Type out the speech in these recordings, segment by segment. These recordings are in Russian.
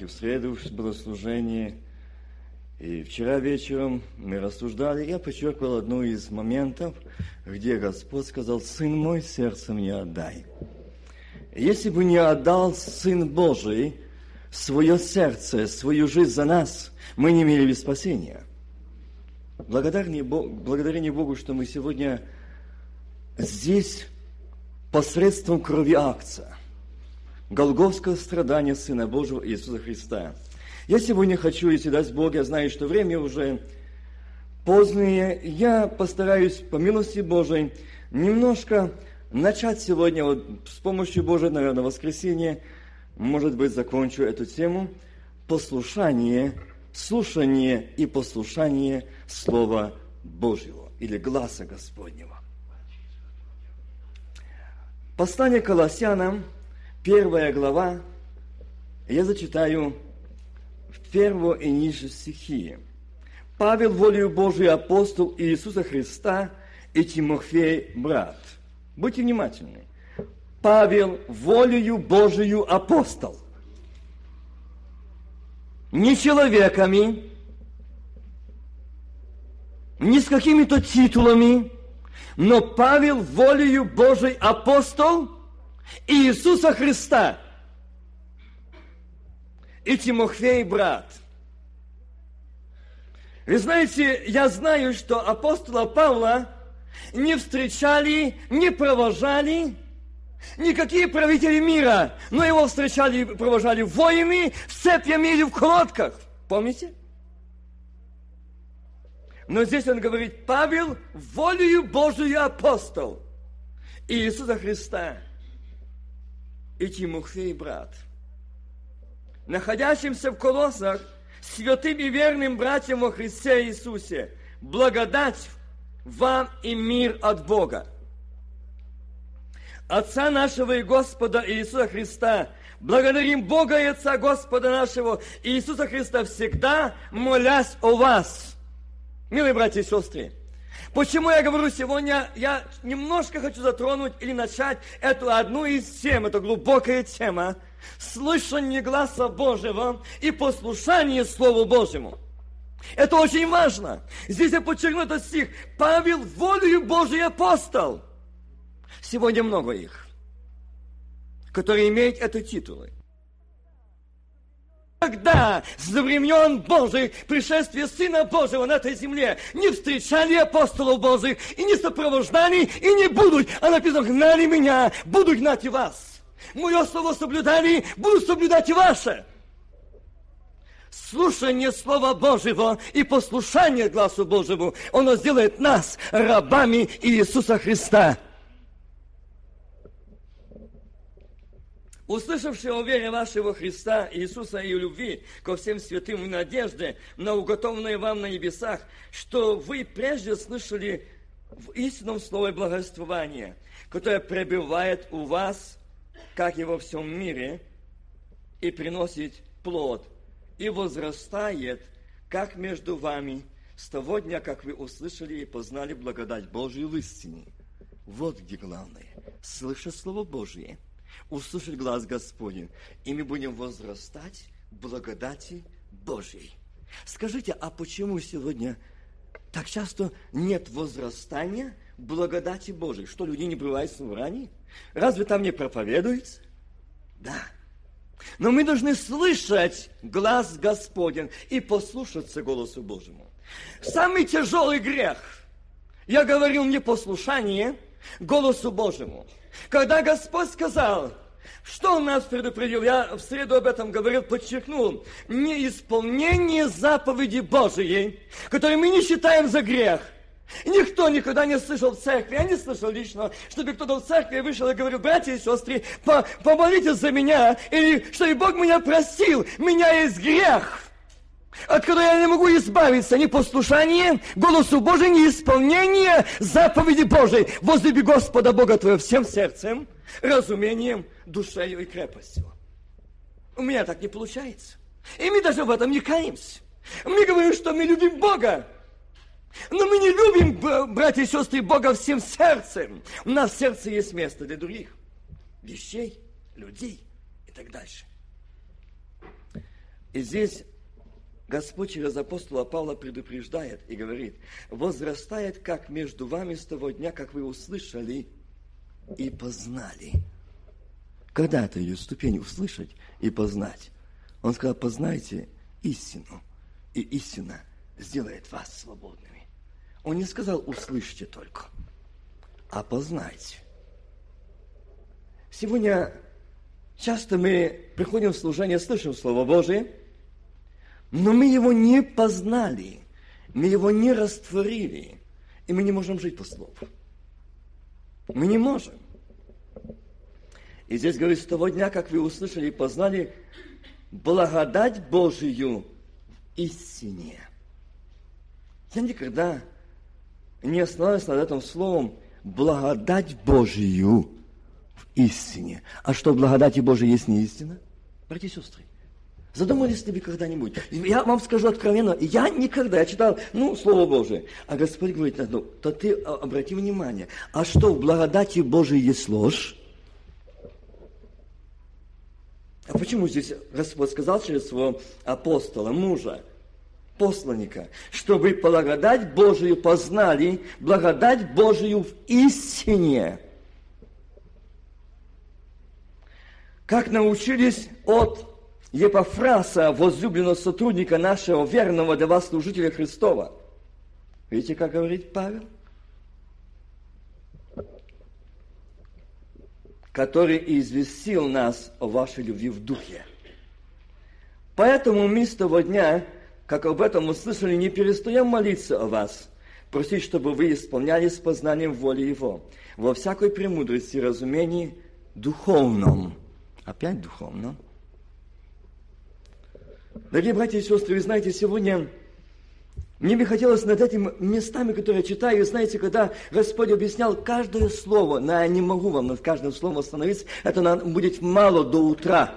и в среду было служение. И вчера вечером мы рассуждали, я подчеркивал одну из моментов, где Господь сказал, «Сын мой, сердце мне отдай». Если бы не отдал Сын Божий свое сердце, свою жизнь за нас, мы не имели бы спасения. Благодарение Богу, благодарение Богу, что мы сегодня здесь посредством крови акция, Голговского страдания Сына Божьего Иисуса Христа. Я сегодня хочу, если даст Бог, я знаю, что время уже позднее, я постараюсь, по милости Божией, немножко начать сегодня, вот с помощью Божией, наверное, воскресенье, может быть, закончу эту тему, послушание, слушание и послушание Слова Божьего или гласа Господнего. Послание Колоссянам, первая глава, я зачитаю в первого и ниже стихи. Павел, волею Божию апостол Иисуса Христа и Тимофей, брат. Будьте внимательны. Павел, волею Божию апостол. Не человеками, не с какими-то титулами, но Павел волею Божий апостол Иисуса Христа и Тимофей брат. Вы знаете, я знаю, что апостола Павла не встречали, не провожали никакие правители мира, но его встречали и провожали воины в цепями или в колодках. Помните? Но здесь он говорит, Павел, волею Божию апостол Иисуса Христа и Тимофей, брат, находящимся в колоссах, святым и верным братьям во Христе Иисусе, благодать вам и мир от Бога. Отца нашего и Господа Иисуса Христа, благодарим Бога и Отца Господа нашего Иисуса Христа всегда, молясь о вас – Милые братья и сестры, почему я говорю сегодня, я немножко хочу затронуть или начать эту одну из тем, это глубокая тема, слышание гласа Божьего и послушание Слову Божьему. Это очень важно. Здесь я подчеркну этот стих. Павел волею Божий апостол. Сегодня много их, которые имеют это титулы. Когда за времен Божьих пришествия Сына Божьего на этой земле не встречали апостолов Божьих и не сопровождали и не будут, а написано, гнали меня, буду гнать и вас. Мое слово соблюдали, буду соблюдать и ваше. Слушание Слова Божьего и послушание глазу Божьему, оно сделает нас рабами Иисуса Христа. Услышавшие о вере вашего Христа Иисуса и любви ко всем святым и надежды на уготованные вам на небесах, что вы прежде слышали в истинном слове благословения, которое пребывает у вас, как и во всем мире, и приносит плод, и возрастает, как между вами, с того дня, как вы услышали и познали благодать Божию в истине. Вот где главное. Слышать Слово Божие – услышать глаз Господень, и мы будем возрастать благодати Божьей. Скажите, а почему сегодня так часто нет возрастания благодати Божьей? Что, люди не бывают в собрании? Разве там не проповедуется? Да. Но мы должны слышать глаз Господень и послушаться голосу Божьему. Самый тяжелый грех, я говорил, непослушание голосу Божьему – когда Господь сказал, что Он нас предупредил, я в среду об этом говорил, подчеркнул, неисполнение заповеди Божией, которые мы не считаем за грех. Никто никогда не слышал в церкви, я не слышал лично, чтобы кто-то в церкви вышел и говорил, братья и сестры, помолитесь за меня, или что и Бог меня простил, меня есть грех от которой я не могу избавиться, ни послушание голосу Божию, ни исполнение заповеди Божией. Возлюби Господа Бога твоего всем сердцем, разумением, душею и крепостью. У меня так не получается. И мы даже в этом не каемся. Мы говорим, что мы любим Бога. Но мы не любим, братья и сестры, Бога всем сердцем. У нас в сердце есть место для других вещей, людей и так дальше. И здесь Господь через апостола Павла предупреждает и говорит, возрастает как между вами с того дня, как вы услышали и познали. Когда это ее ступень услышать и познать? Он сказал, познайте истину, и истина сделает вас свободными. Он не сказал, услышьте только, а познайте. Сегодня часто мы приходим в служение, слышим Слово Божие, но мы его не познали, мы его не растворили, и мы не можем жить по Слову. Мы не можем. И здесь говорится, с того дня, как вы услышали и познали благодать Божию в истине. Я никогда не останавливался над этим словом благодать Божию в истине. А что в благодати Божией есть не истина? Братья и сестры, задумались ли вы когда-нибудь? Я вам скажу откровенно, я никогда, я читал, ну, Слово Божие, а Господь говорит, ну, то ты обрати внимание, а что в благодати Божией есть ложь? А почему здесь Господь сказал через своего апостола, мужа, посланника, чтобы благодать Божию познали, благодать Божию в истине. Как научились от Епофраса, возлюбленного сотрудника нашего верного для вас служителя Христова. Видите, как говорит Павел? который известил нас о вашей любви в духе. Поэтому мы с того дня, как об этом услышали, не перестаем молиться о вас, просить, чтобы вы исполнялись познанием воли Его, во всякой премудрости и разумении духовном. Опять духовном. Дорогие братья и сестры, вы знаете, сегодня мне бы хотелось над этими местами, которые читаю, знаете, когда Господь объяснял каждое слово, но я не могу вам над каждым словом остановиться, это нам будет мало до утра.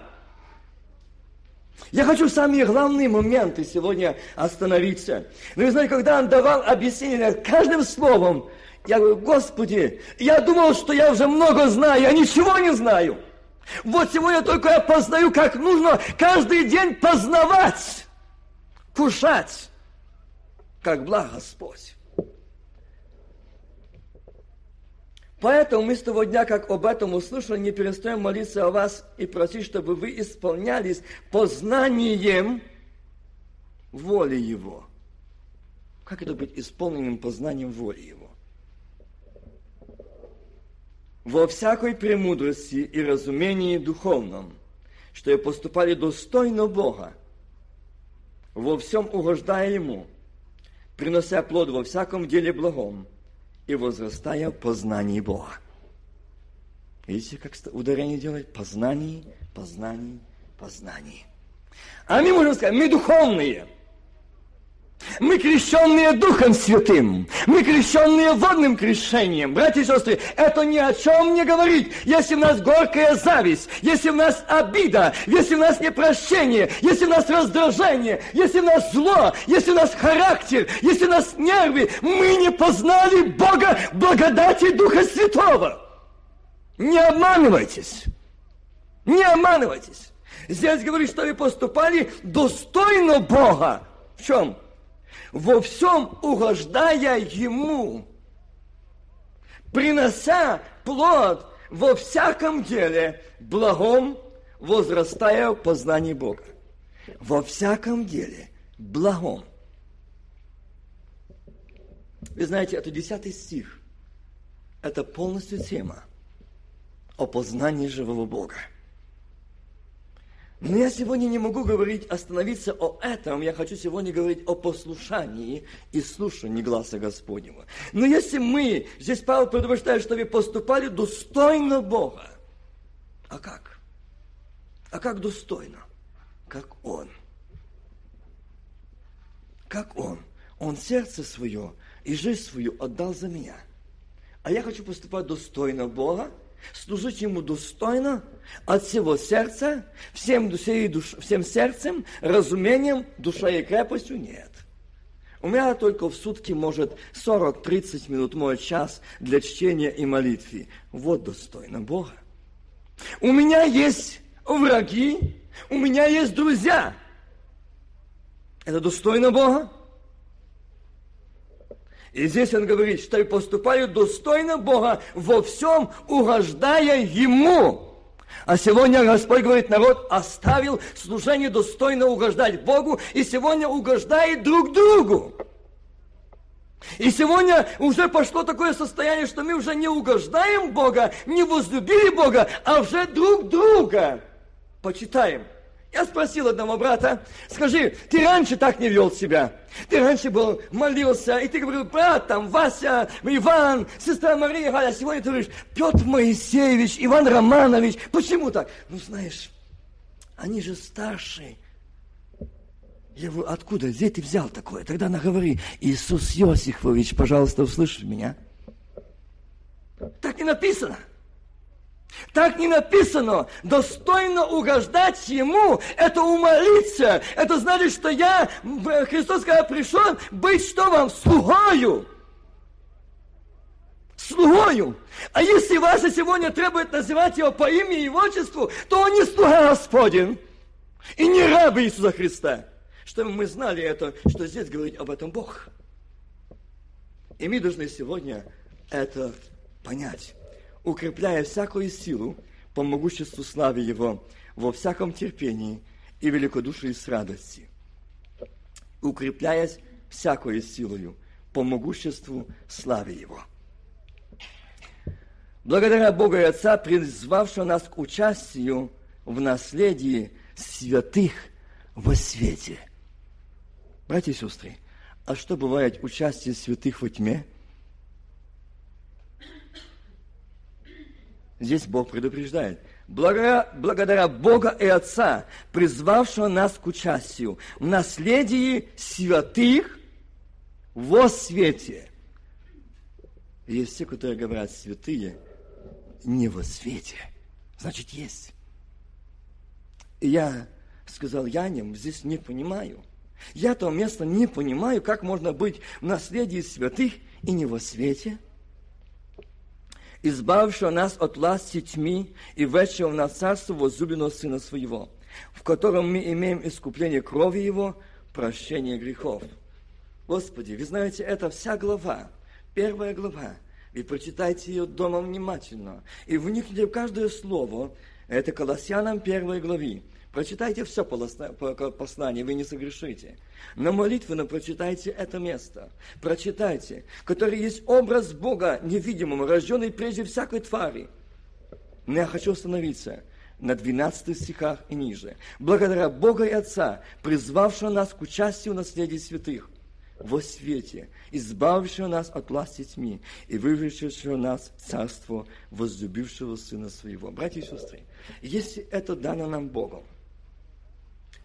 Я хочу самые главные моменты сегодня остановиться. Но вы знаете, когда он давал объяснение каждым словом, я говорю, Господи, я думал, что я уже много знаю, я ничего не знаю. Вот сегодня только я познаю, как нужно каждый день познавать, кушать как благ Господь. Поэтому мы с того дня, как об этом услышали, не перестаем молиться о вас и просить, чтобы вы исполнялись познанием воли Его. Как это быть исполненным познанием воли Его? Во всякой премудрости и разумении духовном, что и поступали достойно Бога, во всем угождая Ему – принося плод во всяком деле благом и возрастая в познании Бога. Видите, как ударение делает? Познание, познание, познание. А мы можем сказать, мы духовные – мы крещенные Духом Святым. Мы крещенные водным крещением. Братья и сестры, это ни о чем не говорит. Если у нас горькая зависть, если у нас обида, если у нас непрощение, если у нас раздражение, если у нас зло, если у нас характер, если у нас нервы, мы не познали Бога благодати Духа Святого. Не обманывайтесь. Не обманывайтесь. Здесь говорит, что вы поступали достойно Бога. В чем? Во всем угождая Ему, принося плод во всяком деле благом, возрастая в познании Бога. Во всяком деле благом. Вы знаете, это десятый стих. Это полностью тема о познании живого Бога. Но я сегодня не могу говорить, остановиться о этом. Я хочу сегодня говорить о послушании и слушании глаза Господнего. Но если мы, здесь Павел предупреждает, что вы поступали достойно Бога. А как? А как достойно? Как Он. Как Он. Он сердце свое и жизнь свою отдал за меня. А я хочу поступать достойно Бога, служить Ему достойно от всего сердца, всем, душ, всем сердцем, разумением, душой и крепостью нет. У меня только в сутки может 40-30 минут, мой час для чтения и молитвы. Вот достойно Бога. У меня есть враги, у меня есть друзья. Это достойно Бога? И здесь он говорит, что и поступают достойно Бога во всем, угождая Ему. А сегодня Господь говорит, народ оставил служение достойно угождать Богу, и сегодня угождает друг другу. И сегодня уже пошло такое состояние, что мы уже не угождаем Бога, не возлюбили Бога, а уже друг друга почитаем. Я спросил одного брата, скажи, ты раньше так не вел себя? Ты раньше был, молился, и ты говорил, брат, там, Вася, Иван, сестра Мария, а сегодня ты говоришь, Петр Моисеевич, Иван Романович. Почему так? Ну, знаешь, они же старшие. Я говорю, откуда? Где ты взял такое? Тогда наговори, Иисус Иосифович, пожалуйста, услышь меня. Так не написано. Так не написано. Достойно угождать Ему, это умолиться. Это значит, что я, Христос, когда пришел, быть что вам? Слугою. Слугою. А если ваша сегодня требует называть его по имени и отчеству, то он не слуга Господень и не раб Иисуса Христа. Чтобы мы знали это, что здесь говорит об этом Бог. И мы должны сегодня это понять укрепляя всякую силу по могуществу славы Его во всяком терпении и великодушии с радости, укрепляясь всякую силою по могуществу славы Его. Благодаря Бога и Отца, призвавшего нас к участию в наследии святых во свете. Братья и сестры, а что бывает участие святых во тьме – Здесь Бог предупреждает. Благодаря, благодаря Бога и Отца, призвавшего нас к участию в наследии святых во свете. Есть те, которые говорят, святые не во свете. Значит, есть. Я сказал, я не, здесь не понимаю. Я то место не понимаю, как можно быть в наследии святых и не во свете – избавившего нас от власти тьмы и введшего в нас царство возлюбленного Сына Своего, в котором мы имеем искупление крови Его, прощение грехов. Господи, вы знаете, это вся глава, первая глава. Вы прочитайте ее дома внимательно и вникните в каждое слово. Это Колоссянам первой главе. Прочитайте все послание, вы не согрешите. Но молитвенно прочитайте это место. Прочитайте, который есть образ Бога невидимого, рожденный прежде всякой твари. Но я хочу остановиться на 12 стихах и ниже. Благодаря Бога и Отца, призвавшего нас к участию в наследии святых, во свете, избавившего нас от власти тьмы и выведшего нас в царство возлюбившего Сына Своего. Братья и сестры, если это дано нам Богом,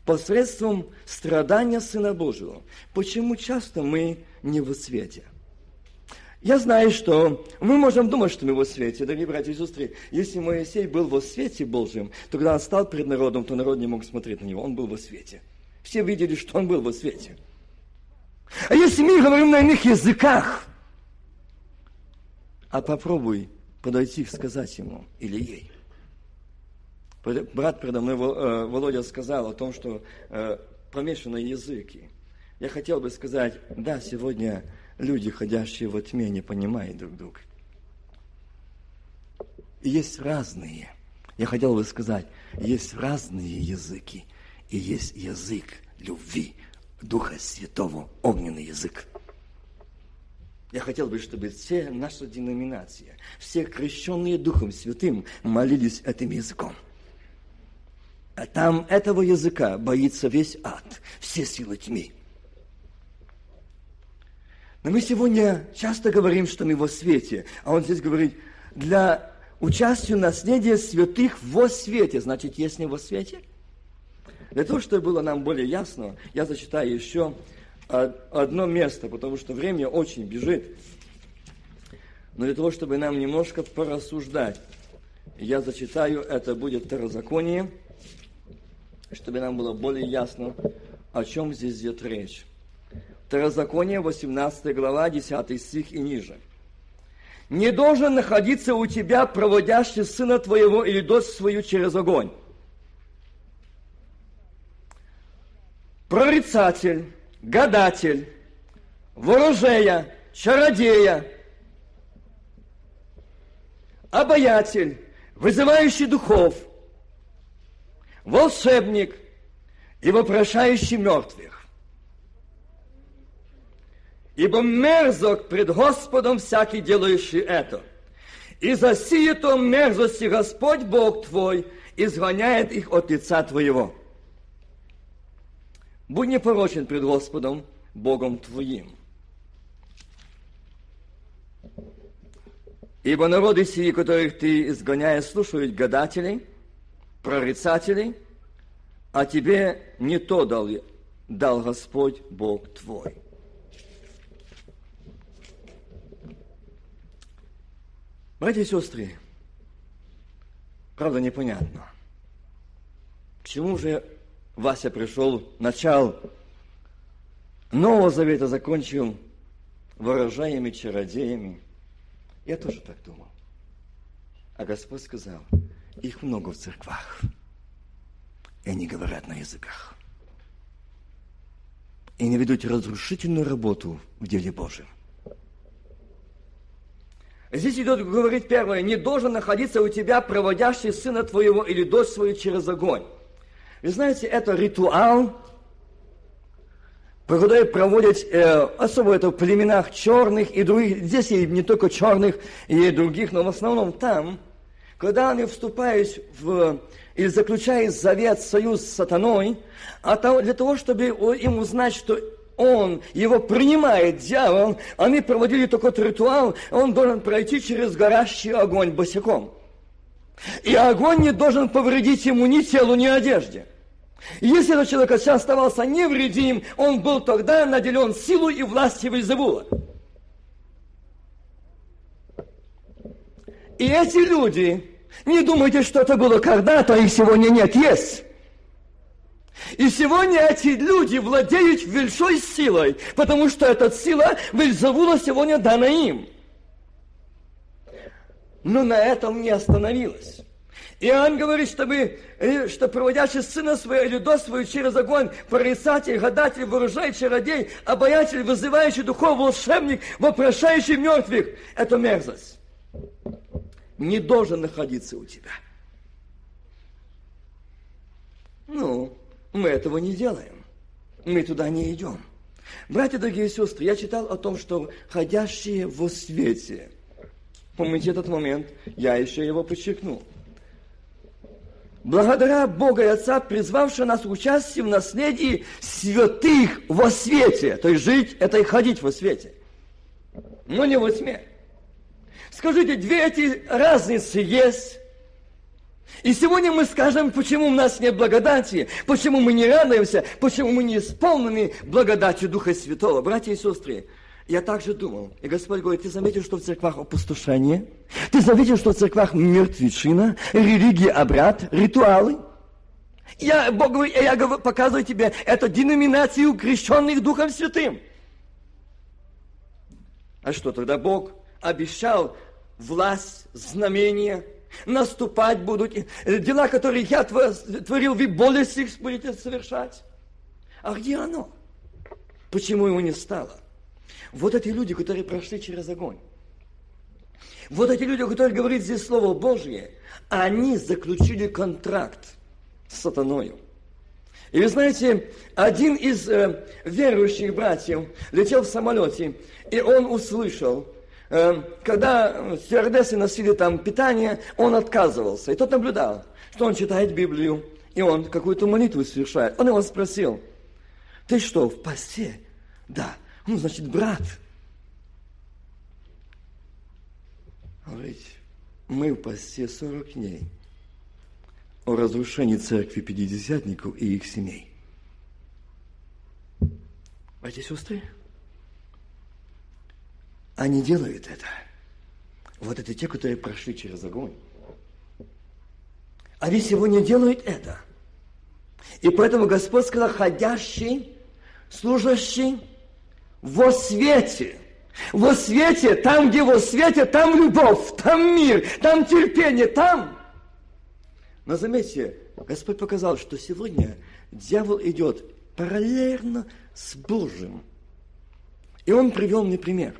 посредством страдания Сына Божьего. Почему часто мы не во свете? Я знаю, что мы можем думать, что мы во свете, дорогие братья и сестры. Если Моисей был во свете Божьем, то когда он стал перед народом, то народ не мог смотреть на него. Он был во свете. Все видели, что он был во свете. А если мы говорим на иных языках, а попробуй подойти и сказать ему или ей – Брат передо мной, э, Володя, сказал о том, что э, помешанные языки. Я хотел бы сказать, да, сегодня люди, ходящие во тьме, не понимают друг друга. И есть разные. Я хотел бы сказать, есть разные языки. И есть язык любви Духа Святого, огненный язык. Я хотел бы, чтобы все наша деноминация, все крещенные Духом Святым молились этим языком – а там этого языка боится весь ад, все силы тьмы. Но мы сегодня часто говорим, что мы во свете, а он здесь говорит, для участия наследия святых во свете, значит, есть не во свете? Для того, чтобы было нам более ясно, я зачитаю еще одно место, потому что время очень бежит. Но для того, чтобы нам немножко порассуждать, я зачитаю, это будет Второзаконие, чтобы нам было более ясно, о чем здесь идет речь. Второзаконие, 18 глава, 10 стих и ниже. «Не должен находиться у тебя проводящий сына твоего или дочь свою через огонь». прорицатель, гадатель, ворожея, чародея, обаятель, вызывающий духов, волшебник и вопрошающий мертвых. Ибо мерзок пред Господом всякий, делающий это. И за сие то мерзости Господь Бог твой изгоняет их от лица твоего. Будь непорочен пред Господом Богом твоим. Ибо народы сии, которых ты изгоняешь, слушают гадателей, прорицателей, а тебе не то дал, дал Господь Бог твой. Братья и сестры, правда непонятно, к чему же Вася пришел, начал Нового Завета, закончил ворожаями, чародеями – я тоже так думал. А Господь сказал, их много в церквах. И они говорят на языках. И не ведут разрушительную работу в деле Божьем. Здесь идет говорить первое, не должен находиться у тебя проводящий сына твоего или дочь свою через огонь. Вы знаете, это ритуал, Когда проводят, э, особо это в племенах черных и других, здесь и не только черных, и других, но в основном там, когда они вступают в, или заключают завет, союз с сатаной, а то, для того, чтобы им узнать, что он, его принимает дьявол, они проводили такой ритуал, он должен пройти через горящий огонь босиком. И огонь не должен повредить ему ни телу, ни одежде. Если этот человек оставался невредим, он был тогда наделен силой и властью Вельзевула. И эти люди, не думайте, что это было когда-то, их сегодня нет, есть. И сегодня эти люди владеют большой силой, потому что эта сила Вельзевула сегодня дана им. Но на этом не остановилась. Иоанн говорит, чтобы, э, что проводящий сына своего или дочь свою через огонь, прорицатель, гадатель, вооружай, чародей, обаятель, вызывающий духов, волшебник, вопрошающий мертвых. Это мерзость. Не должен находиться у тебя. Ну, мы этого не делаем. Мы туда не идем. Братья, дорогие сестры, я читал о том, что ходящие во свете. Помните этот момент? Я еще его подчеркнул благодаря Бога и Отца, призвавшего нас к участию в наследии святых во свете. То есть жить – это и ходить во свете, но не во тьме. Скажите, две эти разницы есть. И сегодня мы скажем, почему у нас нет благодати, почему мы не радуемся, почему мы не исполнены благодатью Духа Святого. Братья и сестры, я также думал, и Господь говорит, ты заметил, что в церквах опустошение? Ты заметил, что в церквах мертвечина, религия, обряд, ритуалы? Я, Бог говорит, я показываю тебе, это деноминацию крещенных Духом Святым. А что тогда Бог обещал власть, знамения, наступать будут, дела, которые я творил, вы более их будете совершать. А где оно? Почему его не стало? Вот эти люди, которые прошли через огонь. Вот эти люди, которые говорят здесь Слово Божье, они заключили контракт с сатаною. И вы знаете, один из э, верующих братьев летел в самолете, и он услышал, э, когда стюардессы носили там питание, он отказывался. И тот наблюдал, что он читает Библию, и он какую-то молитву совершает. Он его спросил, ты что, в посте? Да. Ну, значит, брат. Говорит, мы в посте 40 дней о разрушении церкви пятидесятников и их семей. Братья и сестры, они делают это. Вот это те, которые прошли через огонь. Они сегодня делают это. И поэтому Господь сказал, ходящий, служащий, во свете. Во свете, там, где во свете, там любовь, там мир, там терпение, там. Но заметьте, Господь показал, что сегодня дьявол идет параллельно с Божьим. И он привел мне пример.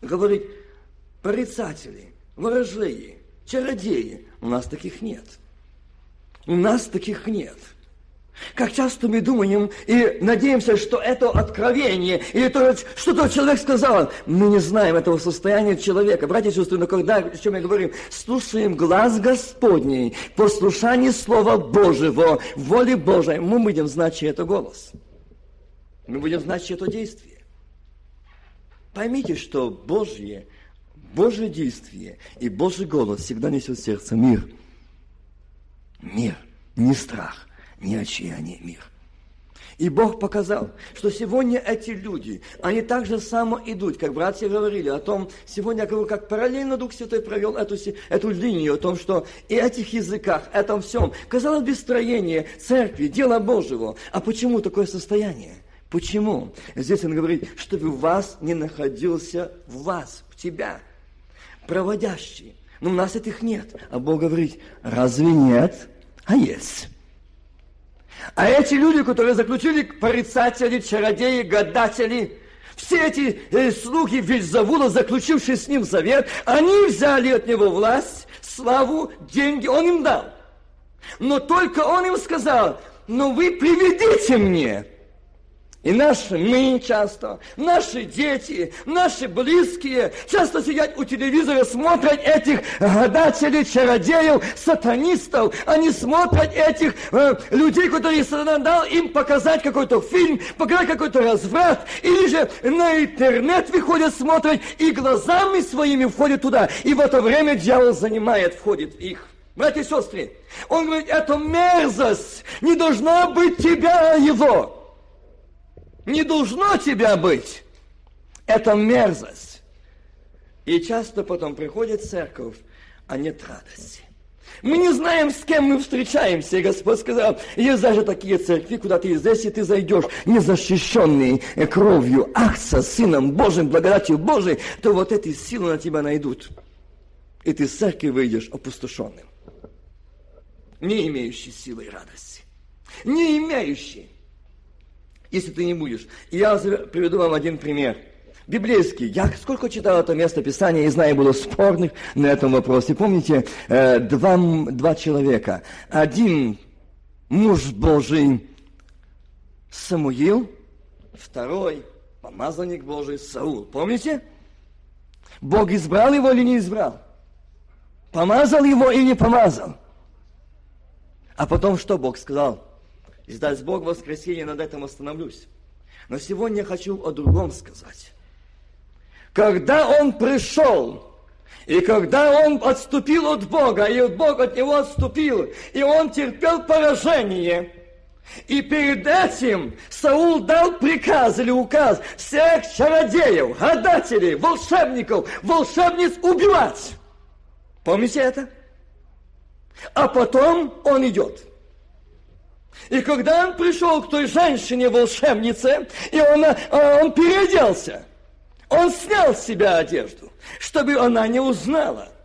Говорит, порицатели, ворожеи, чародеи, у нас таких нет. У нас таких нет – как часто мы думаем и надеемся, что это откровение, или то, что-то человек сказал. Мы не знаем этого состояния человека. Братья и сестры, но когда, о чем я говорим, слушаем глаз Господний, послушание Слова Божьего, воли Божией, мы будем знать, чей это голос. Мы будем знать, чье это действие. Поймите, что Божье, Божье действие и Божий голос всегда несет в сердце мир. Мир, не страх ни отчаяние мир. И Бог показал, что сегодня эти люди, они так же само идут, как братья говорили о том, сегодня я говорю, как параллельно Дух Святой провел эту, эту линию, о том, что и этих языках, этом всем, казалось бы, строение церкви, дело Божьего. А почему такое состояние? Почему? Здесь он говорит, чтобы вас не находился в вас, в тебя, проводящий. Но у нас этих нет. А Бог говорит, разве нет? А есть. А эти люди, которые заключили порицатели, чародеи, гадатели, все эти э, слуги Вильзавула, заключившие с ним завет, они взяли от него власть, славу, деньги, он им дал. Но только он им сказал, ну вы приведите мне и наши, мы часто, наши дети, наши близкие часто сидят у телевизора, смотрят этих гадателей, чародеев, сатанистов. Они смотрят этих э, людей, которые сатана дал им показать какой-то фильм, показать какой-то разврат. Или же на интернет выходят, смотрят и глазами своими входят туда. И в это время дьявол занимает, входит в их. Братья и сестры, он говорит, это мерзость, не должна быть тебя, его не должно тебя быть. Это мерзость. И часто потом приходит церковь, а нет радости. Мы не знаем, с кем мы встречаемся. И Господь сказал, есть даже такие церкви, куда ты здесь, и ты зайдешь, незащищенный кровью, ах, со Сыном Божьим, благодатью Божией, то вот эти силы на тебя найдут. И ты с церкви выйдешь опустошенным, не имеющий силы и радости, не имеющий если ты не будешь. И я приведу вам один пример. Библейский. Я сколько читал это место Писания и знаю, было спорных на этом вопросе. Помните, э, два, два человека. Один муж Божий Самуил, второй помазанник Божий Саул. Помните? Бог избрал его или не избрал? Помазал его или не помазал? А потом что Бог сказал? И даст Бог воскресенье, над этим остановлюсь. Но сегодня я хочу о другом сказать. Когда он пришел, и когда он отступил от Бога, и Бог от него отступил, и он терпел поражение, и перед этим Саул дал приказ или указ всех чародеев, гадателей, волшебников, волшебниц убивать. Помните это? А потом он идет. И когда он пришел к той женщине-волшебнице, и он, а, он переоделся, он снял с себя одежду, чтобы она не узнала –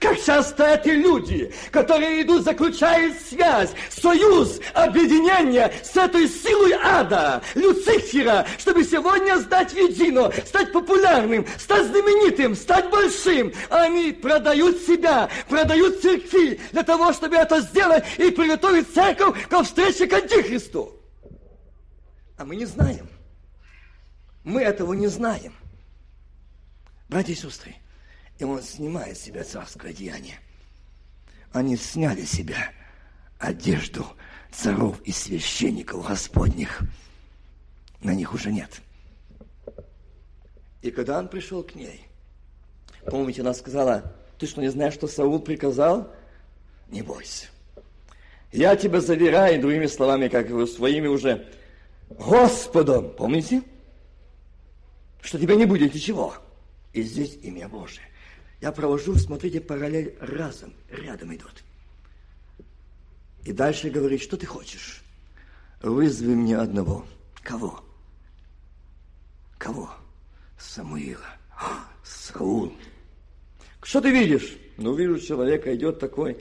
как часто эти люди, которые идут, заключают связь, союз, объединение с этой силой ада, Люцифера, чтобы сегодня стать едино, стать популярным, стать знаменитым, стать большим. Они продают себя, продают церкви для того, чтобы это сделать и приготовить церковь ко встрече к Антихристу. А мы не знаем. Мы этого не знаем. Братья и сестры, и он снимает с себя царское одеяние. Они сняли себя одежду царов и священников Господних. На них уже нет. И когда он пришел к ней, помните, она сказала, ты что, не знаешь, что Саул приказал? Не бойся. Я тебя заверяю, другими словами, как вы своими уже, Господом, помните? Что тебе не будет ничего. И здесь имя Божие. Я провожу, смотрите, параллель разом, рядом идут. И дальше говорит, что ты хочешь? Вызови мне одного. Кого? Кого? Самуила. А, Саул. Что ты видишь? Ну, вижу, человека идет такой,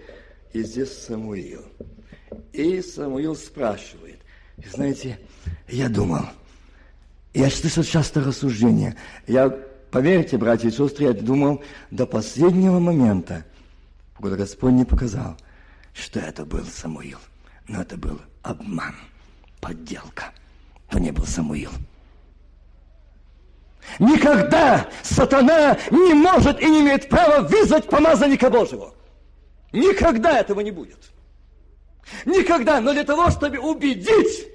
и здесь Самуил. И Самуил спрашивает, И знаете, я думал, я слышал часто рассуждения. Я, поверьте, братья и сестры, я думал до последнего момента, когда Господь мне показал, что это был Самуил. Но это был обман, подделка. То не был Самуил. Никогда сатана не может и не имеет права вызвать помазанника Божьего. Никогда этого не будет. Никогда. Но для того, чтобы убедить,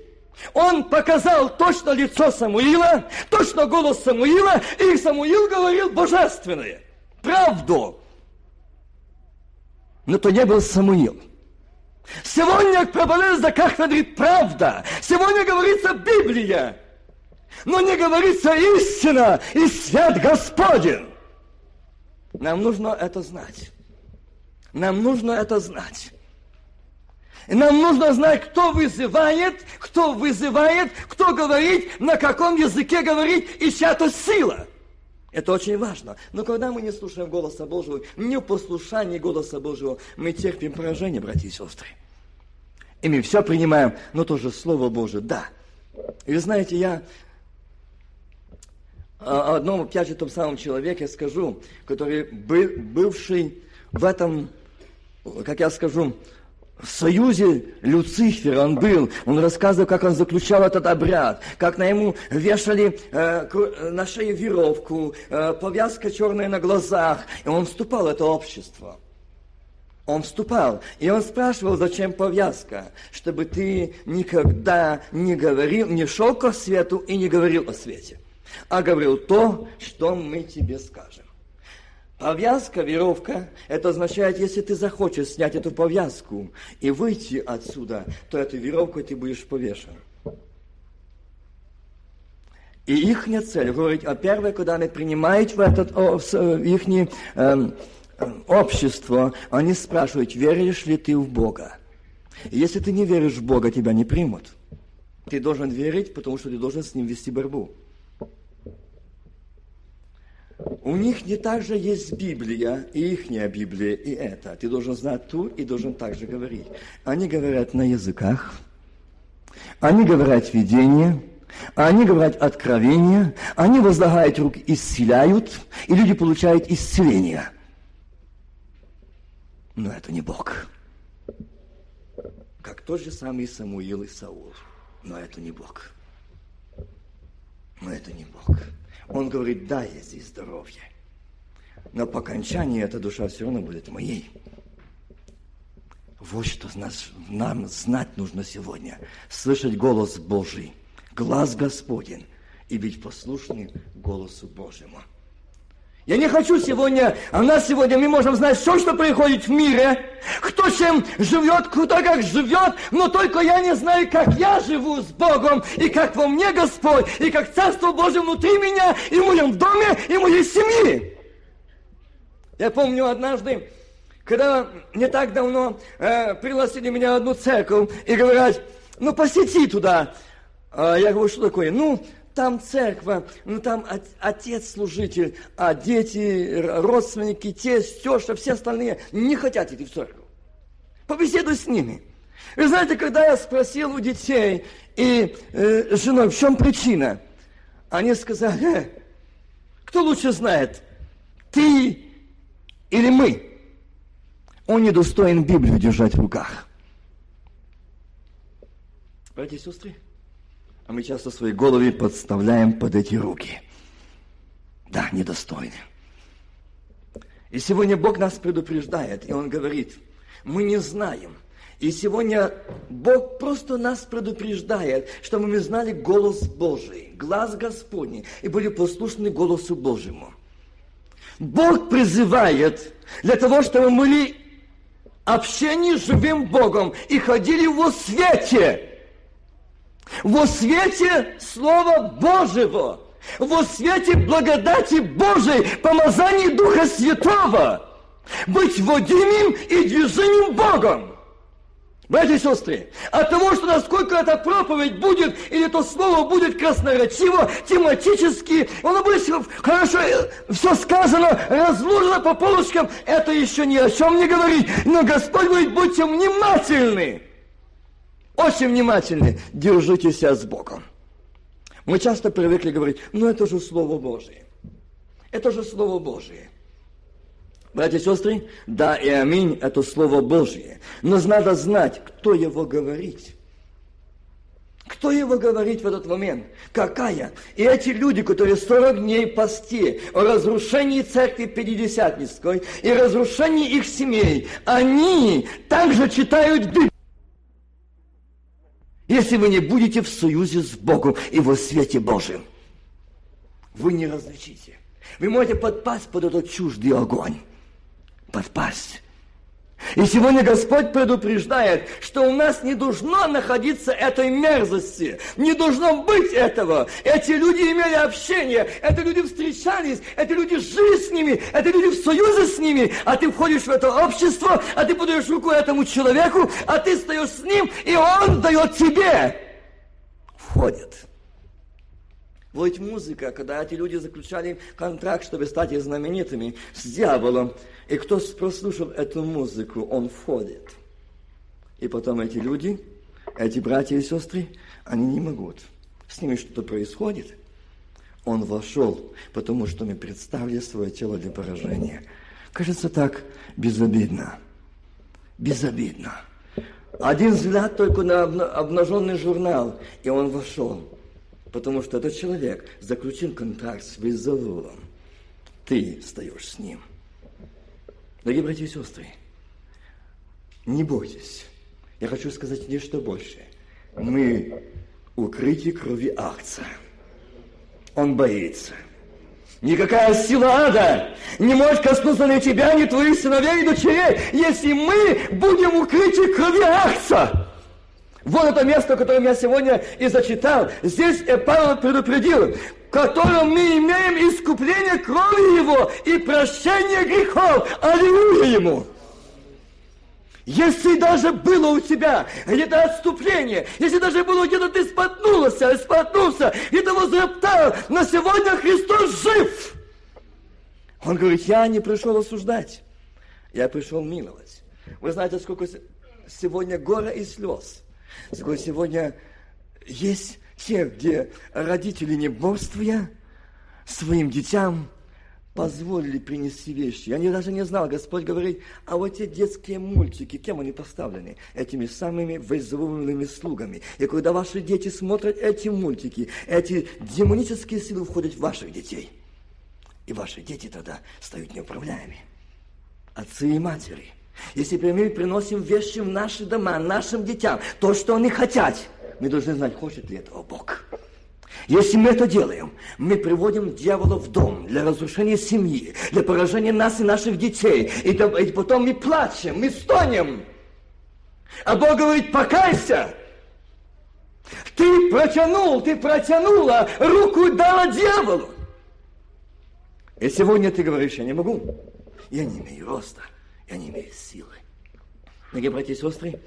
он показал точно лицо Самуила, точно голос Самуила, и Самуил говорил божественное, правду. Но то не был Самуил. Сегодня проповедуется, как говорит правда. Сегодня говорится Библия. Но не говорится истина и свят Господень. Нам нужно это знать. Нам нужно это знать. Нам нужно знать, кто вызывает, кто вызывает, кто говорит, на каком языке говорит, и чья то сила. Это очень важно. Но когда мы не слушаем голоса Божьего, не в послушании голоса Божьего, мы терпим поражение, братья и сестры. И мы все принимаем, но тоже Слово Божие, да. И вы знаете, я о одном, опять же, том самом человеке скажу, который был, бывший в этом, как я скажу, в союзе Люцифера он был. Он рассказывал, как он заключал этот обряд, как на ему вешали э, на шее веровку, э, повязка черная на глазах. И он вступал в это общество. Он вступал, и он спрашивал, зачем повязка, чтобы ты никогда не говорил, не шел ко свету и не говорил о свете, а говорил то, что мы тебе скажем. Повязка, веровка, это означает, если ты захочешь снять эту повязку и выйти отсюда, то эту веровку ты будешь повешен. И их цель, говорить о первой, когда они принимают в этот, в их э, общество, они спрашивают, веришь ли ты в Бога? Если ты не веришь в Бога, тебя не примут. Ты должен верить, потому что ты должен с ним вести борьбу. У них не так же есть Библия, и ихняя Библия, и это. Ты должен знать ту и должен также говорить. Они говорят на языках, они говорят видение, они говорят откровение, они возлагают руки, исцеляют, и люди получают исцеление. Но это не Бог. Как тот же самый Самуил и Саул. Но это не Бог. Но это не Бог. Он говорит, да, я здесь здоровье. Но по окончании эта душа все равно будет моей. Вот что нам знать нужно сегодня. Слышать голос Божий, глаз Господень и быть послушным голосу Божьему. Я не хочу сегодня, а у нас сегодня мы можем знать все, что происходит в мире, кто чем живет, кто как живет, но только я не знаю, как я живу с Богом, и как во мне Господь, и как Царство Божье внутри меня, и в моем доме, и в моей семье. Я помню однажды, когда не так давно э, пригласили меня в одну церковь и говорят, ну посети туда. А я говорю, что такое? Ну, там церковь, ну там отец служитель, а дети, родственники, тесть, теща, все остальные не хотят идти в церковь. Побеседуй с ними. Вы знаете, когда я спросил у детей и э, женой, в чем причина, они сказали, э, кто лучше знает, ты или мы? Он недостоин Библию держать в руках. Братья и сестры, а мы часто свои головы подставляем под эти руки. Да, недостойны. И сегодня Бог нас предупреждает, и Он говорит, мы не знаем. И сегодня Бог просто нас предупреждает, чтобы мы знали голос Божий, глаз Господний, и были послушны голосу Божьему. Бог призывает для того, чтобы мы были общении с живым Богом и ходили во свете – во свете Слова Божьего, во свете благодати Божией, помазания Духа Святого, быть водимым и движимым Богом. Братья и сестры, от того, что насколько эта проповедь будет, или то слово будет красноречиво, тематически, оно будет хорошо, все сказано, разложено по полочкам, это еще ни о чем не говорит. Но Господь говорит, будьте внимательны. Очень внимательны, держите себя с Богом. Мы часто привыкли говорить, ну это же Слово Божие. Это же Слово Божие. Братья и сестры, да и аминь, это Слово Божье. Но надо знать, кто его говорит. Кто его говорит в этот момент? Какая? И эти люди, которые 40 дней пости о разрушении церкви Пятидесятницкой и разрушении их семей, они также читают Библию. Если вы не будете в союзе с Богом и во свете Божьем, вы не различите. Вы можете подпасть под этот чуждый огонь подпасть. И сегодня Господь предупреждает, что у нас не должно находиться этой мерзости, не должно быть этого. Эти люди имели общение, эти люди встречались, эти люди жили с ними, эти люди в союзе с ними, а ты входишь в это общество, а ты подаешь руку этому человеку, а ты стоишь с ним, и он дает тебе. Входит. Вот музыка, когда эти люди заключали контракт, чтобы стать знаменитыми с дьяволом, и кто прослушал эту музыку, он входит. И потом эти люди, эти братья и сестры, они не могут. С ними что-то происходит. Он вошел, потому что мы представили свое тело для поражения. Кажется так безобидно. Безобидно. Один взгляд только на обнаженный журнал, и он вошел. Потому что этот человек заключил контракт с Вельзавулом. Ты встаешь с ним – Дорогие братья и сестры, не бойтесь. Я хочу сказать нечто большее. Мы укрыты крови акца. Он боится. Никакая сила ада не может коснуться ни тебя, ни твоих сыновей и дочерей, если мы будем укрыты крови акца. Вот это место, которое я сегодня и зачитал. Здесь Павел предупредил, котором мы имеем искупление крови Его и прощение грехов. Аллилуйя Ему! Если даже было у тебя где-то отступление, если даже было где-то ты споткнулся, и ты возроптал, но сегодня Христос жив. Он говорит, я не пришел осуждать, я пришел миловать. Вы знаете, сколько сегодня гора и слез, сколько сегодня есть тех, где родители, не борствуя, своим детям позволили принести вещи. Я не, даже не знал, Господь говорит, а вот эти детские мультики, кем они поставлены? Этими самыми вызываемыми слугами. И когда ваши дети смотрят эти мультики, эти демонические силы входят в ваших детей. И ваши дети тогда стают неуправляемыми. Отцы и матери. Если мы приносим вещи в наши дома, нашим детям, то, что они хотят – мы должны знать, хочет ли этого Бог. Если мы это делаем, мы приводим дьявола в дом для разрушения семьи, для поражения нас и наших детей. И, потом мы плачем, мы стонем. А Бог говорит, покайся. Ты протянул, ты протянула руку и дала дьяволу. И сегодня ты говоришь, я не могу. Я не имею роста, я не имею силы. Дорогие братья и сестры,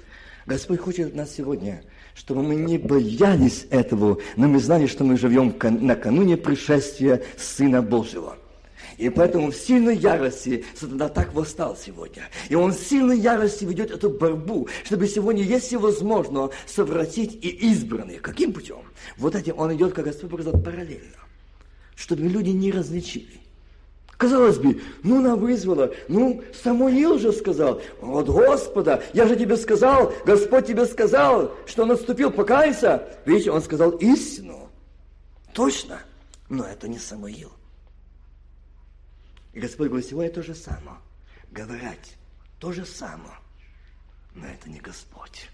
Господь хочет от нас сегодня чтобы мы не боялись этого, но мы знали, что мы живем накануне пришествия Сына Божьего. И поэтому в сильной ярости Сатана так восстал сегодня. И он в сильной ярости ведет эту борьбу, чтобы сегодня, если возможно, совратить и избранных. Каким путем? Вот этим он идет, как Господь показал, параллельно. Чтобы люди не различили. Казалось бы, ну она вызвала, ну Самуил же сказал, вот Господа, я же тебе сказал, Господь тебе сказал, что наступил, покайся. Видите, он сказал истину. Точно, но это не Самуил. И Господь говорит, сегодня то же самое. Говорить то же самое, но это не Господь.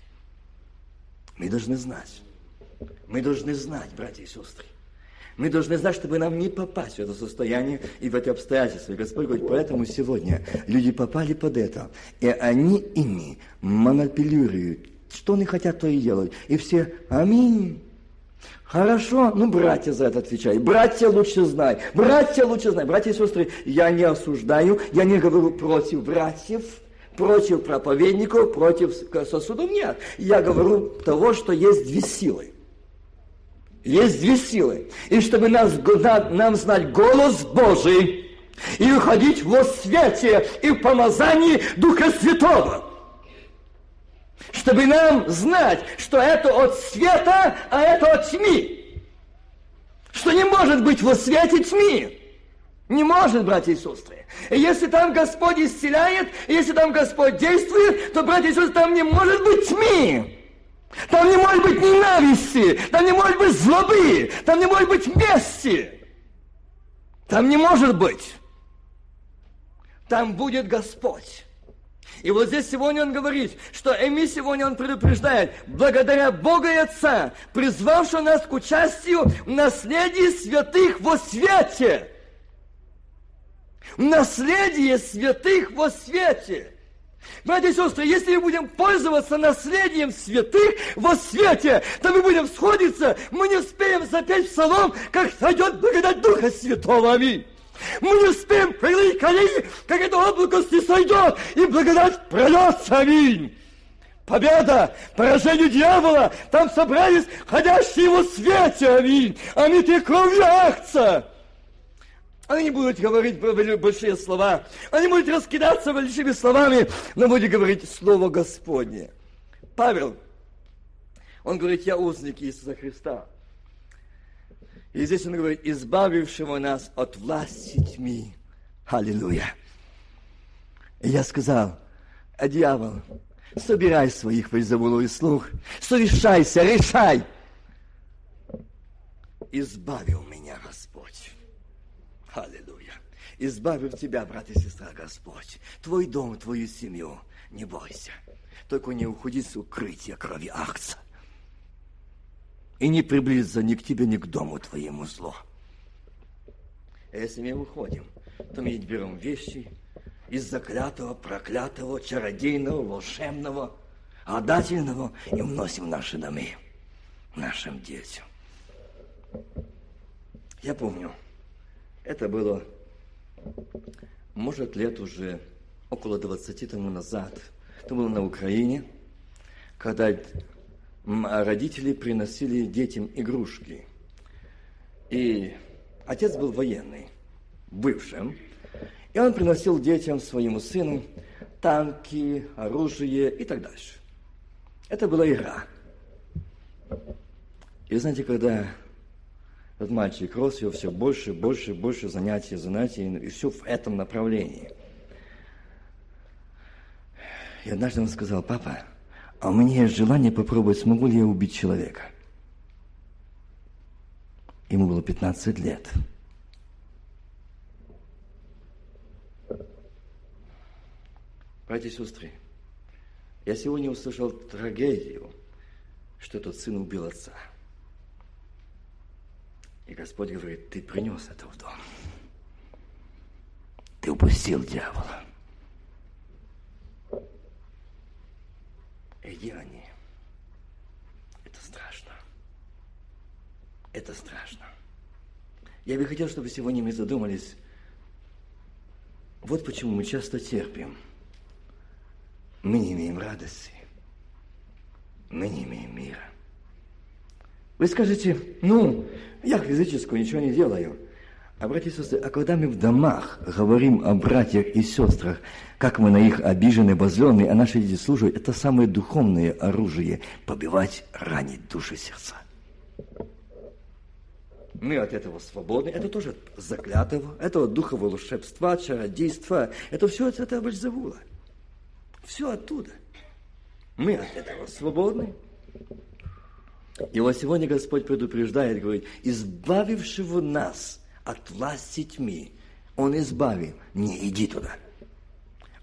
Мы должны знать, мы должны знать, братья и сестры, мы должны знать, чтобы нам не попасть в это состояние и в эти обстоятельства. И Господь говорит, поэтому сегодня люди попали под это, и они ими манипулируют. Что они хотят, то и делают. И все, аминь. Хорошо, ну, братья за это отвечают. Братья лучше знай. Братья лучше знай. Братья и сестры, я не осуждаю, я не говорю против братьев, против проповедников, против сосудов. Нет. Я говорю того, что есть две силы. Есть две силы. И чтобы нас, нам знать голос Божий и уходить во свете и в помазании Духа Святого. чтобы нам знать, что это от света, а это от тьмы. Что не может быть во свете тьмы. Не может, братья и сестры. И если там Господь исцеляет, если там Господь действует, то, братья и сестры, там не может быть тьмы. Там не может быть ненависти, там не может быть злобы, там не может быть мести. Там не может быть. Там будет Господь. И вот здесь сегодня он говорит, что Эми сегодня он предупреждает, благодаря Бога и Отца, призвавшего нас к участию в наследии святых во свете. Наследие святых во свете. Братья и сестры, если мы будем пользоваться наследием святых во свете, то мы будем сходиться, мы не успеем запеть псалом, как сойдет благодать Духа Святого. Аминь. Мы не успеем преодолеть колени, как это облако сойдет, и благодать прольется. Аминь. Победа, поражение дьявола, там собрались ходящие во свете, аминь, они те кровью акция. Они будут говорить большие слова, они будут раскидаться большими словами, но будут говорить Слово Господне. Павел, он говорит, я узник Иисуса Христа. И здесь он говорит, избавившего нас от власти тьмы. Аллилуйя. И я сказал, а дьявол, собирай своих Вельзевулу и слух, совершайся, решай. Избавил меня Господь. Аллилуйя. Избавив тебя, брат и сестра, Господь. Твой дом, твою семью. Не бойся. Только не уходи с укрытия крови акца и не приблизится ни к тебе, ни к дому твоему зло. А если мы уходим, то мы берем вещи из заклятого, проклятого, чародейного, волшебного, гадательного и уносим в наши домы, нашим детям. Я помню, это было, может, лет уже около 20 тому назад. Это было на Украине, когда родители приносили детям игрушки. И отец был военный, бывшим, и он приносил детям, своему сыну, танки, оружие и так дальше. Это была игра. И знаете, когда этот мальчик рос, его все больше, больше, больше занятий, занятий, и все в этом направлении. И однажды он сказал, папа, а у меня есть желание попробовать, смогу ли я убить человека. Ему было 15 лет. Братья и сестры, я сегодня услышал трагедию, что тот сын убил отца. И Господь говорит, ты принес это в дом. Ты упустил дьявола. где они? Это страшно. Это страшно. Я бы хотел, чтобы сегодня мы задумались, вот почему мы часто терпим. Мы не имеем радости. Мы не имеем мира. Вы скажете, ну, я физически ничего не делаю. А, братья и сестры, а когда мы в домах говорим о братьях и сестрах, как мы на их обижены, обозленные, а наши дети служат, это самое духовное оружие – побивать, ранить души сердца. Мы от этого свободны. Это тоже от заклятого, этого духа волшебства, чародейства. Это все от этого Бальзавула. Все оттуда. Мы от этого свободны. И вот сегодня Господь предупреждает, говорит, избавившего нас – от власти тьмы. Он избавил. Не иди туда.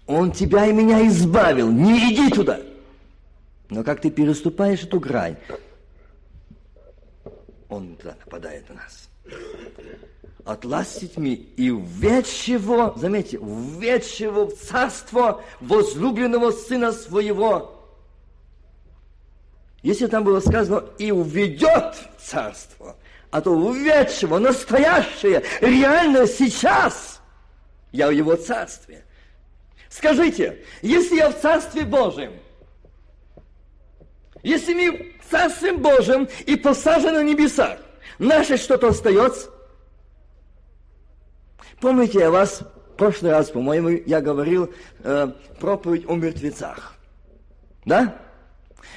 Он тебя и меня избавил. Не иди туда. Но как ты переступаешь эту грань, он туда нападает на нас. От власти тьмы и введшего, заметьте, введшего в царство возлюбленного сына своего. Если там было сказано, и уведет царство, а то увядшего, настоящее, реально сейчас я в его царстве. Скажите, если я в царстве Божьем, если мы в царстве Божьем и посажены на небесах, наше что-то остается? Помните, я вас в прошлый раз, по-моему, я говорил э, проповедь о мертвецах. Да?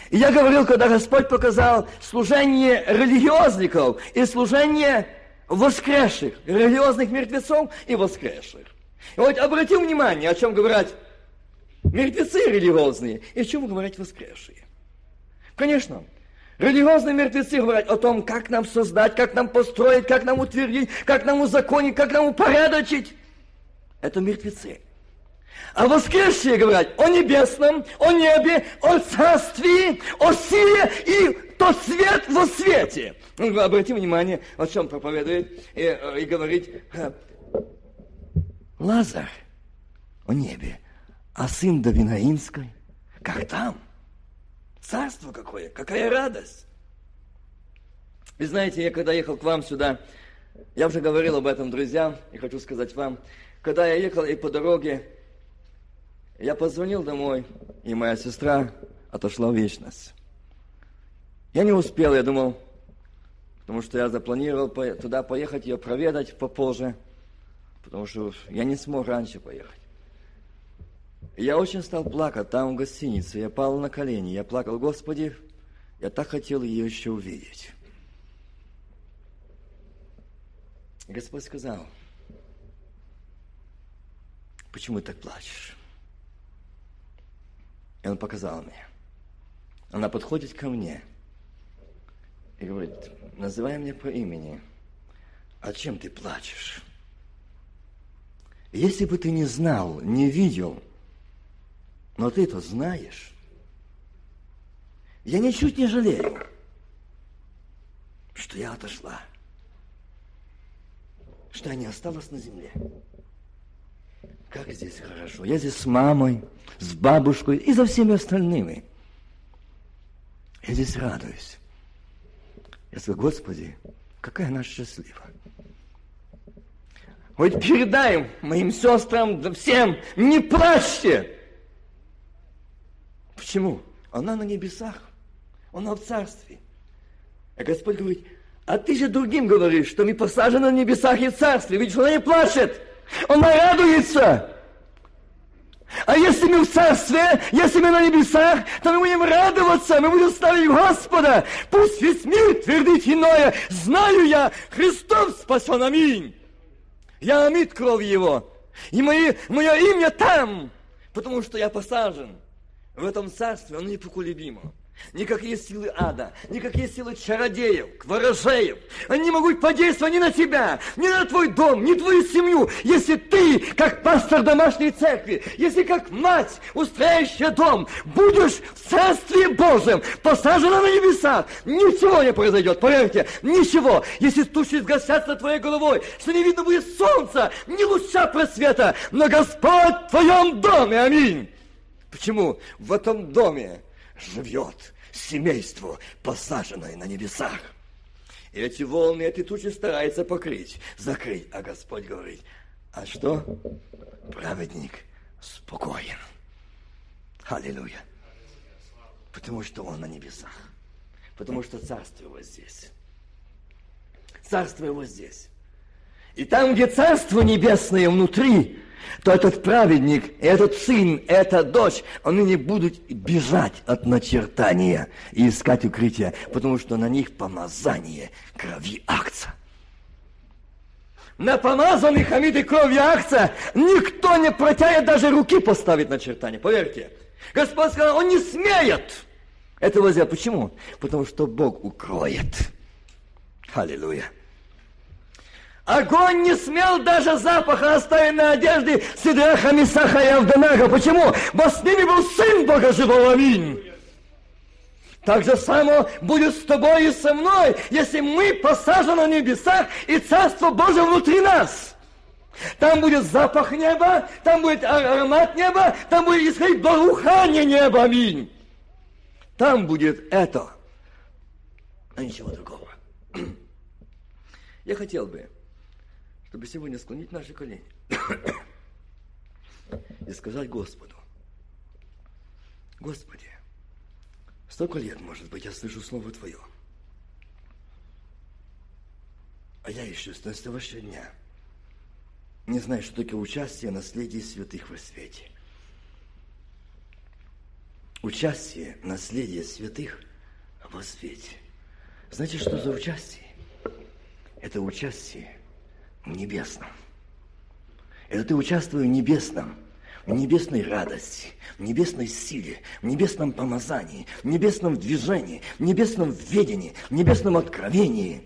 И я говорил, когда Господь показал служение религиозников и служение воскресших, религиозных мертвецов и воскресших. И вот обратим внимание, о чем говорят мертвецы религиозные и о чем говорят воскресшие. Конечно, религиозные мертвецы говорят о том, как нам создать, как нам построить, как нам утвердить, как нам узаконить, как нам упорядочить. Это мертвецы. А воскресшие говорят о небесном, о небе, о царстве, о силе и тот свет во свете. Ну, обратим внимание, о чем проповедует и, и говорит э, Лазарь о небе, а сын Давинаинской, как там? Царство какое, какая радость. Вы знаете, я когда ехал к вам сюда, я уже говорил об этом друзьям, и хочу сказать вам, когда я ехал и по дороге, я позвонил домой, и моя сестра отошла в вечность. Я не успел, я думал, потому что я запланировал туда поехать, ее проведать попозже, потому что я не смог раньше поехать. И я очень стал плакать там, в гостинице. Я пал на колени, я плакал, Господи, я так хотел ее еще увидеть. Господь сказал, почему ты так плачешь? И он показал мне. Она подходит ко мне и говорит, называй меня по имени. А чем ты плачешь? Если бы ты не знал, не видел, но ты это знаешь, я ничуть не жалею, что я отошла, что я не осталась на земле. Как здесь хорошо. Я здесь с мамой, с бабушкой и за всеми остальными. Я здесь радуюсь. Я сказал, Господи, какая она счастлива. Вот передай моим сестрам, да всем, не плачьте. Почему? Она на небесах, она в царстве. А Господь говорит, а ты же другим говоришь, что мы посажены на небесах и царстве, ведь она не плачет. Она радуется. А если мы в царстве, если мы на небесах, то мы будем радоваться, мы будем ставить Господа. Пусть весь мир твердит иное. Знаю я, Христос спасен, аминь. Я омит кровь Его. И мои, мое имя там, потому что я посажен в этом царстве, оно непоколебимо. Никакие силы ада, никакие силы чародеев, ворожеев, они не могут подействовать ни на тебя, ни на твой дом, ни твою семью, если ты, как пастор домашней церкви, если как мать, устраивающая дом, будешь в Царстве Божьем, посажена на небесах, ничего не произойдет, поверьте, ничего. Если тучи сгасятся твоей головой, что не видно будет солнца, ни луча просвета, но Господь в твоем доме, аминь. Почему? В этом доме живет семейство, посаженное на небесах. И эти волны, эти тучи старается покрыть, закрыть. А Господь говорит, а что? Праведник спокоен. Аллилуйя. Потому что он на небесах. Потому что царство его здесь. Царство его здесь. И там, где царство небесное внутри, то этот праведник, этот сын, эта дочь, они не будут бежать от начертания и искать укрытия, потому что на них помазание крови акция. На помазанных Хамиды крови акция никто не протянет даже руки поставить начертание, поверьте. Господь сказал, он не смеет этого сделать. Почему? Потому что Бог укроет. Аллилуйя. Огонь не смел даже запаха оставить на одежде Сидраха, Мисаха и Авданага. Почему? Бо с ними был Сын Бога Живого. Аминь. Так же само будет с тобой и со мной, если мы посажены на небесах и Царство Божие внутри нас. Там будет запах неба, там будет аромат неба, там будет исходить благоухание неба. Аминь. Там будет это, а ничего другого. Я хотел бы, чтобы сегодня склонить наши колени и сказать Господу, Господи, столько лет, может быть, я слышу Слово Твое, а я еще с настоящего дня не знаю, что такое участие наследие святых во свете. участие, наследие святых во свете. Знаете, что за участие? Это участие небесном. Это ты участвуешь в небесном, в небесной радости, в небесной силе, в небесном помазании, в небесном движении, в небесном ведении, в небесном откровении.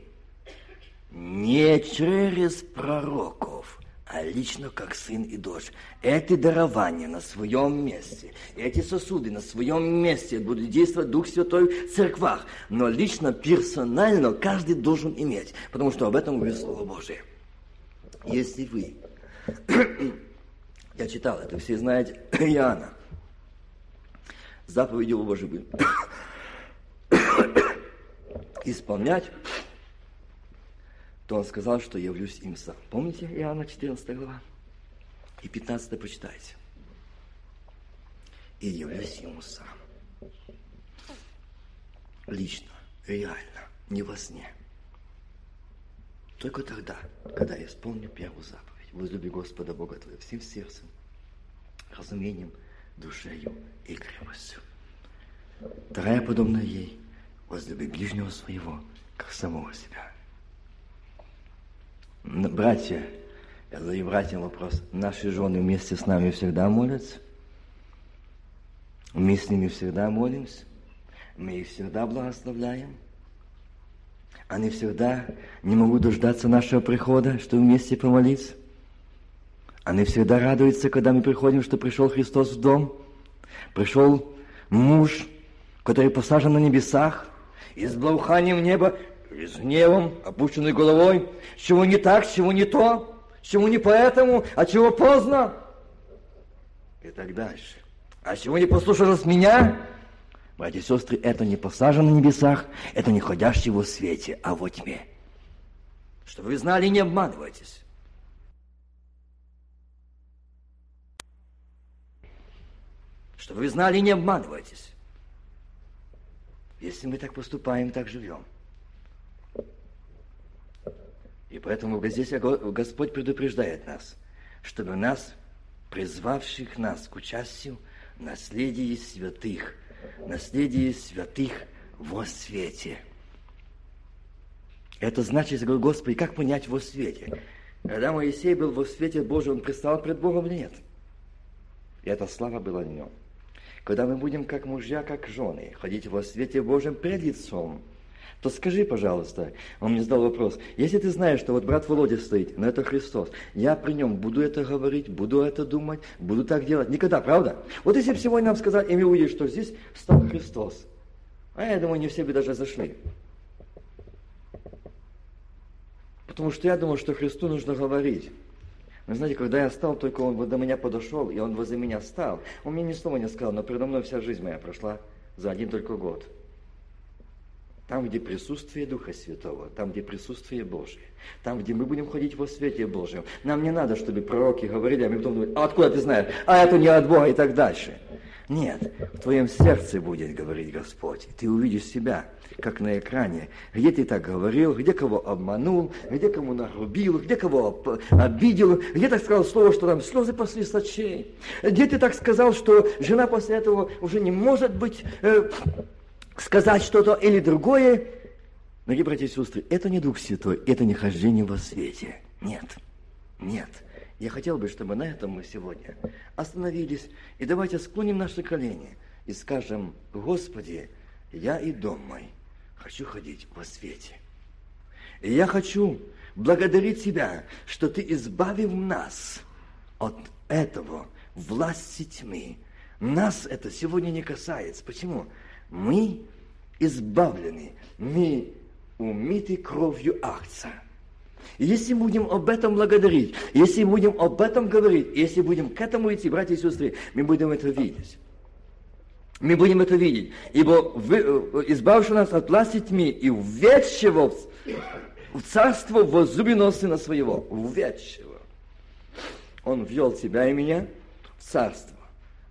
Не через пророков, а лично как сын и дочь. Эти дарования на своем месте, эти сосуды на своем месте будут действовать Дух Святой в церквах, но лично, персонально каждый должен иметь, потому что об этом говорит Слово Божие. Если вы, я читал это, все знаете, Иоанна, заповеди его были исполнять, то он сказал, что явлюсь им сам. Помните Иоанна 14 глава? И 15 почитайте. И явлюсь ему сам. Лично, реально, не во сне. Только тогда, когда я исполню первую заповедь. Возлюби Господа Бога твоего всем сердцем, разумением, душею и крепостью. Вторая, подобная ей, возлюби ближнего своего, как самого себя. Братья, я задаю братьям вопрос. Наши жены вместе с нами всегда молятся? Мы с ними всегда молимся? Мы их всегда благословляем? Они всегда не могут дождаться нашего прихода, чтобы вместе помолиться? Они всегда радуются, когда мы приходим, что пришел Христос в дом, пришел муж, который посажен на небесах, и с благоуханием неба и с гневом, опущенной головой, чего не так, чего не то, чего не поэтому, а чего поздно, и так дальше. А чего не послушалось меня, братья и сестры, это не посажено на небесах, это не ходящий во свете, а во тьме. Чтобы вы знали, не обманывайтесь. Чтобы вы знали, не обманывайтесь. Если мы так поступаем, так живем – и поэтому здесь Господь предупреждает нас, чтобы нас, призвавших нас к участию, наследии святых, наследии святых во свете. Это значит, говорю, Господи, как понять во свете? Когда Моисей был во свете Божьем, он предстал пред Богом или нет? И эта слава была в нем. Когда мы будем как мужья, как жены, ходить во свете Божьем пред лицом то скажи, пожалуйста, он мне задал вопрос, если ты знаешь, что вот брат Володя стоит, но это Христос, я при нем буду это говорить, буду это думать, буду так делать? Никогда, правда? Вот если бы сегодня нам сказали, и мы увидели, что здесь стал Христос, а я думаю, не все бы даже зашли. Потому что я думал, что Христу нужно говорить. Вы знаете, когда я стал, только он до меня подошел, и он возле меня стал. Он мне ни слова не сказал, но передо мной вся жизнь моя прошла за один только год. Там, где присутствие Духа Святого, там, где присутствие Божие, там, где мы будем ходить во свете Божьем. Нам не надо, чтобы пророки говорили, а мы потом думаем, а откуда ты знаешь? А это не от Бога и так дальше. Нет, в твоем сердце будет говорить Господь. Ты увидишь себя, как на экране, где ты так говорил, где кого обманул, где кому нагрубил, где кого обидел, где так сказал слово, что там слезы после сочей, где ты так сказал, что жена после этого уже не может быть э, сказать что-то или другое. Дорогие братья и сестры, это не Дух Святой, это не хождение во свете. Нет, нет. Я хотел бы, чтобы на этом мы сегодня остановились. И давайте склоним наши колени и скажем, Господи, я и дом мой хочу ходить во свете. И я хочу благодарить Тебя, что Ты избавил нас от этого власти тьмы. Нас это сегодня не касается. Почему? Мы избавлены, мы умиты кровью. И если будем об этом благодарить, если будем об этом говорить, если будем к этому идти, братья и сестры, мы будем это видеть. Мы будем это видеть. Ибо вы, э, избавивший нас от власти тьмы и уведшего в царство возлюбленного Сына Своего, уведшего. Он ввел тебя и меня в царство.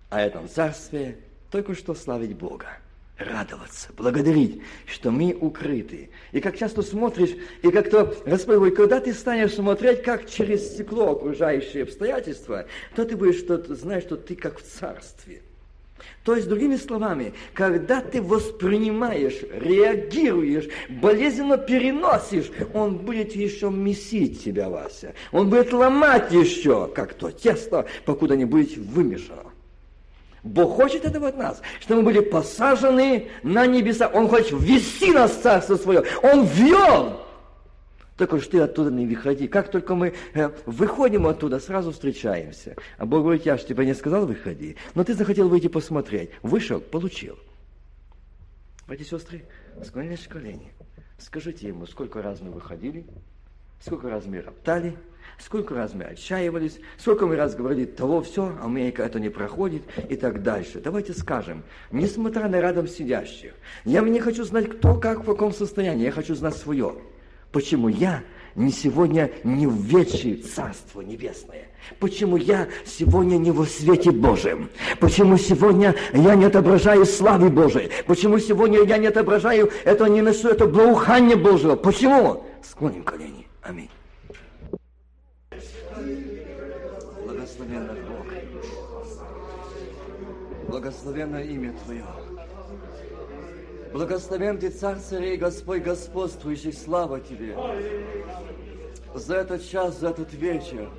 А этом царстве только что славить Бога радоваться, благодарить, что мы укрыты. И как часто смотришь, и как-то Господь когда ты станешь смотреть, как через стекло окружающие обстоятельства, то ты будешь что знаешь, что ты как в царстве. То есть, другими словами, когда ты воспринимаешь, реагируешь, болезненно переносишь, он будет еще месить тебя, Вася. Он будет ломать еще, как то тесто, покуда не будет вымешано. Бог хочет этого от нас, чтобы мы были посажены на небеса. Он хочет ввести нас в Царство Свое. Он ввел. Только что ты оттуда не выходи. Как только мы э, выходим оттуда, сразу встречаемся. А Бог говорит, я же тебе не сказал выходи, но ты захотел выйти посмотреть. Вышел, получил. Братья и сестры, склоняйся колени. Скажите ему, сколько раз мы выходили, сколько раз мы роптали, сколько раз мы отчаивались, сколько мы раз говорили, того все, а меня это не проходит и так дальше. Давайте скажем, несмотря на рядом сидящих, я не хочу знать, кто как, в каком состоянии, я хочу знать свое. Почему я не сегодня не в ветши Царство Небесное? Почему я сегодня не во свете Божьем? Почему сегодня я не отображаю славы Божией? Почему сегодня я не отображаю это, не несу это благоухание Божьего? Почему? Склоним колени. Аминь. Благословенный Бог. Благословенное имя Твое. Благословен Ты, Царь царей, Господь господствующий, слава Тебе за этот час, за этот вечер.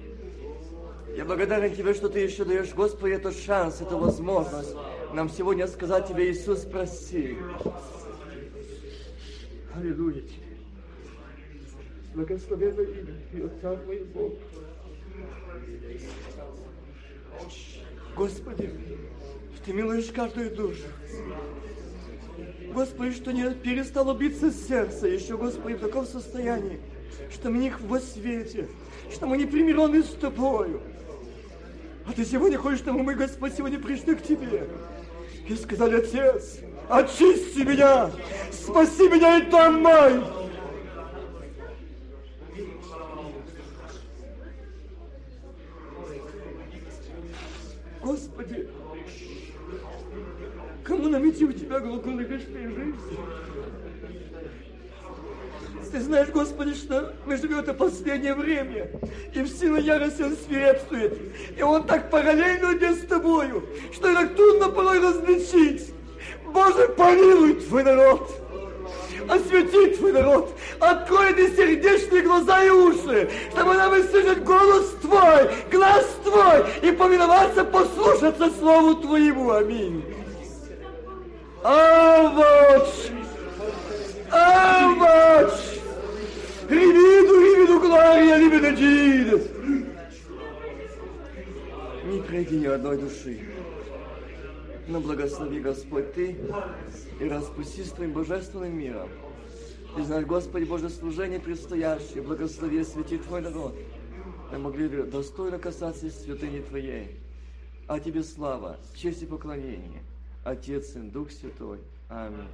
Я благодарен Тебе, что Ты еще даешь, Господи, этот шанс, эту возможность нам сегодня сказать Тебе, Иисус, прости. Аллилуйя Благословенное имя Твое, Царь мой Бог. Господи, Ты милуешь каждую душу. Господи, что не перестало биться сердце еще, Господи, в таком состоянии, что мы не во свете, что мы не примирены с Тобою. А Ты сегодня хочешь, чтобы мы, Господь, сегодня пришли к Тебе и сказали, Отец, очисти меня, спаси меня и там мой. Тебя глаголы вечной жизни? Ты знаешь, Господи, что мы живем это последнее время, и в силу ярости Он свирепствует. И Он так параллельно идет с тобою, что так трудно порой различить. Боже, помилуй Твой народ! освети Твой народ, открой ты сердечные глаза и уши, чтобы нам услышать голос Твой, глаз Твой, и повиноваться, послушаться Слову Твоему. Аминь. Avaç! Avaç! Rivido, rivido, glória, rivido, Jesus! Не пройди ни одной души. Но благослови, Господь, Ты и распусти с Твоим божественным миром. И знать, Господи, Божье служение предстоящее, благослови, освети Твой народ. Мы могли достойно касаться святыни Твоей. А Тебе слава, честь и поклонение – Отец и Дух Святой. Аминь.